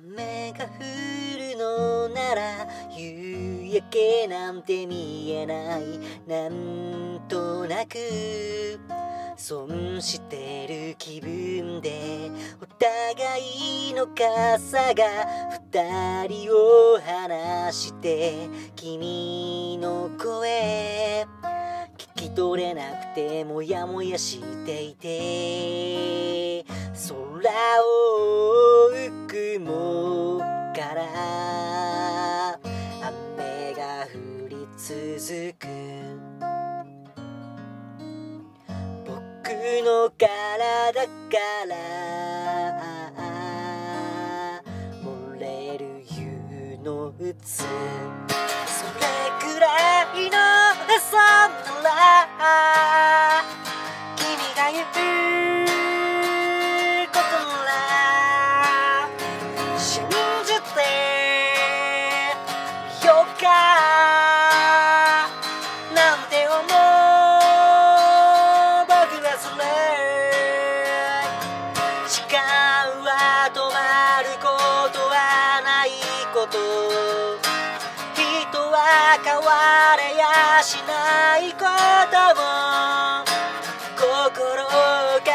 雨が降るのなら夕焼けなんて見えないなんとなく損してる気分でお互いの傘が二人を離して君の声聞き取れなくてもやもやしていて空を続く。僕の体から漏れる湯の渦こと。人は変われやしないことも。心を隠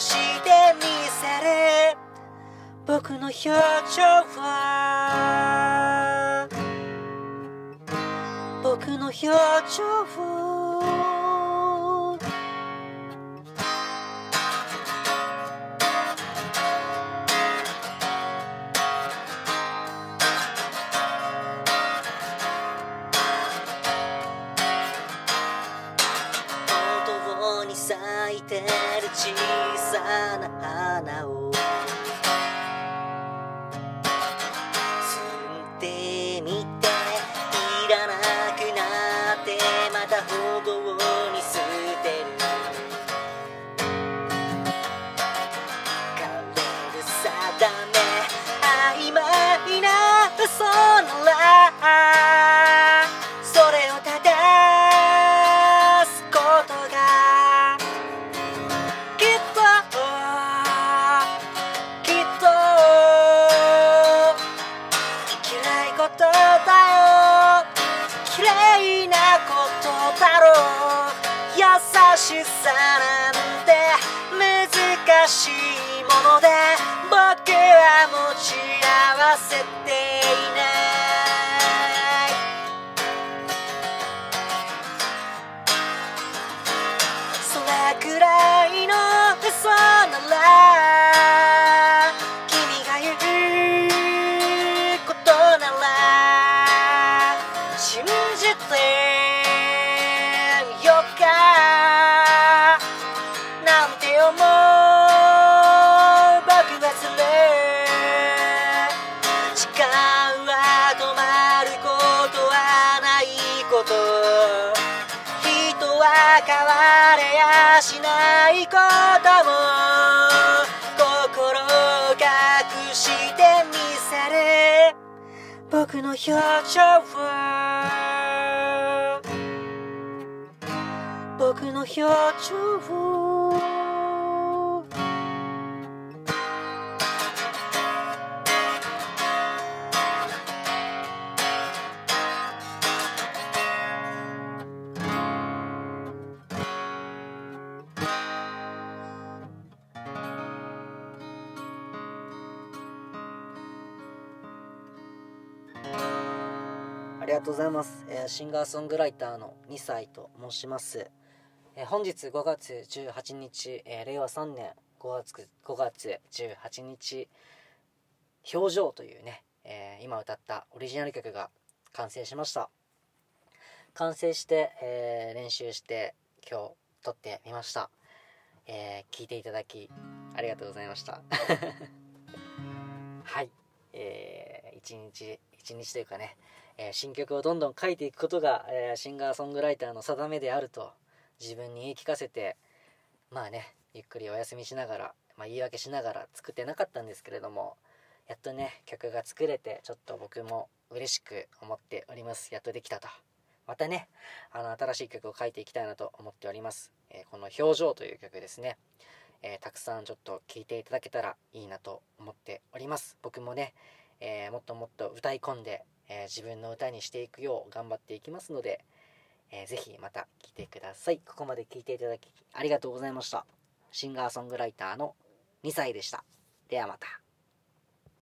してみせる。僕の表情は。僕の表情本小さな花を摘んでみてい。らなくなってまた歩道に捨てる。枯れる定め曖昧なそことだろう。優しさなんて難しいもので僕は持ち合わせていない。と人は変われやしないことも心を隠してみせる。僕の表情は僕の表情をりがとうございます、えーシンガーソングライターの2歳と申します、えー本日5月18日、えー令和3年5月 ,5 月18日「表情」というね、えー今歌ったオリジナル曲が完成しました。完成して、えー練習して今日撮ってみました、えー聞いていただきありがとうございました。はい、えー一日一日というかね、えー新曲をどんどん書いていくことが、えーシンガーソングライターの定めであると自分に言い聞かせてまあねゆっくりお休みしながら、まあ、言い訳しながら作ってなかったんですけれどもやっとね曲が作れてちょっと僕も嬉しく思っております。やっとできたと。またねあの新しい曲を書いていきたいなと思っております、えーこの「表情」という曲ですね。え、たくさんちょっと聴いていただけたらいいなと思っております。僕もね、え、もっともっと歌い込んで、え自分の歌にしていくよう頑張っていきますので、えー、ぜひまた来てください。ここまで聴いていただきありがとうございました。シンガーソングライターの2歳でした。ではまた。